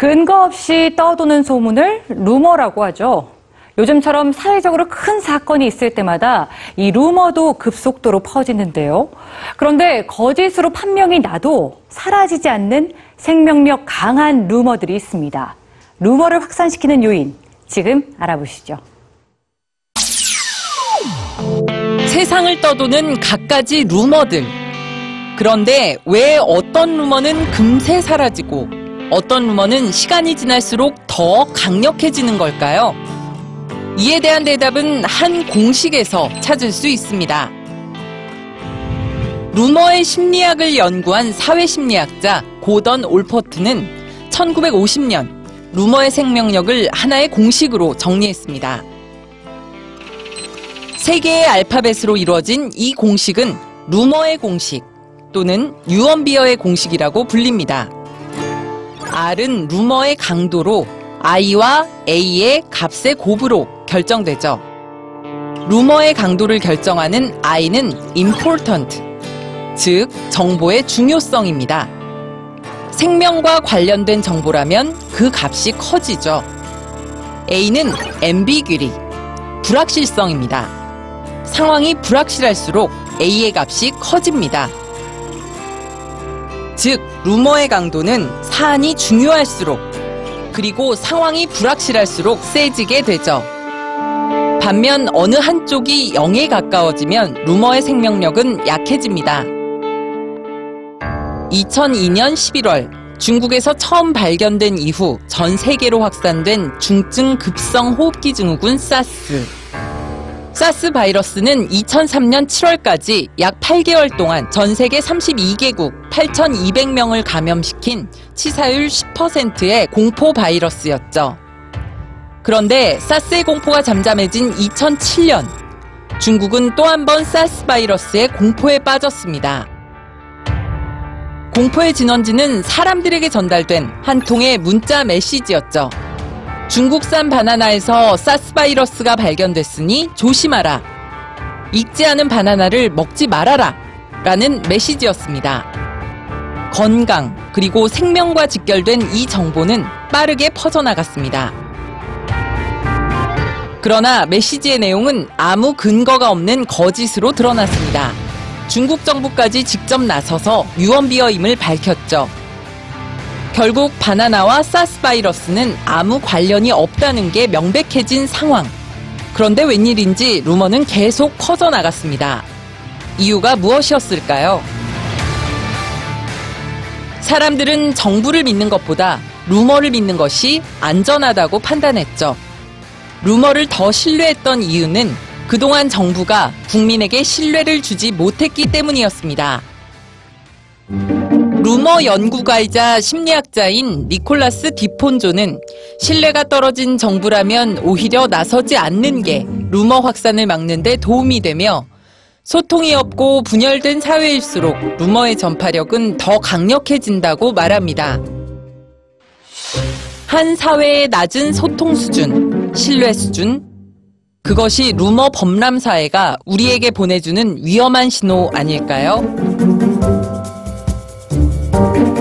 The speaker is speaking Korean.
근거 없이 떠도는 소문을 루머라고 하죠. 요즘처럼 사회적으로 큰 사건이 있을 때마다 이 루머도 급속도로 퍼지는데요. 그런데 거짓으로 판명이 나도 사라지지 않는 생명력 강한 루머들이 있습니다. 루머를 확산시키는 요인, 지금 알아보시죠. 세상을 떠도는 갖가지 루머들. 그런데 왜 어떤 루머는 금세 사라지고 어떤 루머는 시간이 지날수록 더 강력해지는 걸까요? 이에 대한 대답은 한 공식에서 찾을 수 있습니다. 루머의 심리학을 연구한 사회심리학자 고던 올퍼트는 1950년 루머의 생명력을 하나의 공식으로 정리했습니다. 세 개의 알파벳으로 이루어진 이 공식은 루머의 공식 또는 유언비어의 공식이라고 불립니다. R은 루머의 강도로 I와 A의 값의 곱으로 결정되죠. 루머의 강도를 결정하는 I는 important, 즉 정보의 중요성입니다. 생명과 관련된 정보라면 그 값이 커지죠. A는 ambiguity, 불확실성입니다. 상황이 불확실할수록 A의 값이 커집니다. 즉, 루머의 강도는 사안이 중요할수록 그리고 상황이 불확실할수록 세지게 되죠. 반면 어느 한쪽이 0에 가까워지면 루머의 생명력은 약해집니다. 2002년 11월 중국에서 처음 발견된 이후 전 세계로 확산된 중증 급성 호흡기 증후군 사스. 사스 바이러스는 2003년 7월까지 약 8개월 동안 전 세계 32개국 8,200명을 감염시킨 치사율 10%의 공포 바이러스였죠. 그런데 사스의 공포가 잠잠해진 2007년 중국은 또 한 번 사스 바이러스의 공포에 빠졌습니다. 공포의 진원지는 사람들에게 전달된 한 통의 문자 메시지였죠. 중국산 바나나에서 사스 바이러스가 발견됐으니 조심하라. 익지 않은 바나나를 먹지 말아라. 라는 메시지였습니다. 건강, 그리고 생명과 직결된 이 정보는 빠르게 퍼져나갔습니다. 그러나 메시지의 내용은 아무 근거가 없는 거짓으로 드러났습니다. 중국 정부까지 직접 나서서 유언비어임을 밝혔죠. 결국 바나나와 사스 바이러스는 아무 관련이 없다는 게 명백해진 상황. 그런데 웬일인지 루머는 계속 퍼져나갔습니다. 이유가 무엇이었을까요? 사람들은 정부를 믿는 것보다 루머를 믿는 것이 안전하다고 판단했죠. 루머를 더 신뢰했던 이유는 그동안 정부가 국민에게 신뢰를 주지 못했기 때문이었습니다. 루머 연구가이자 심리학자인 니콜라스 디폰조는 신뢰가 떨어진 정부라면 오히려 나서지 않는 게 루머 확산을 막는 데 도움이 되며 소통이 없고 분열된 사회일수록 루머의 전파력은 더 강력해진다고 말합니다. 한 사회의 낮은 소통 수준, 신뢰 수준, 그것이 루머 범람 사회가 우리에게 보내주는 위험한 신호 아닐까요? Thank you.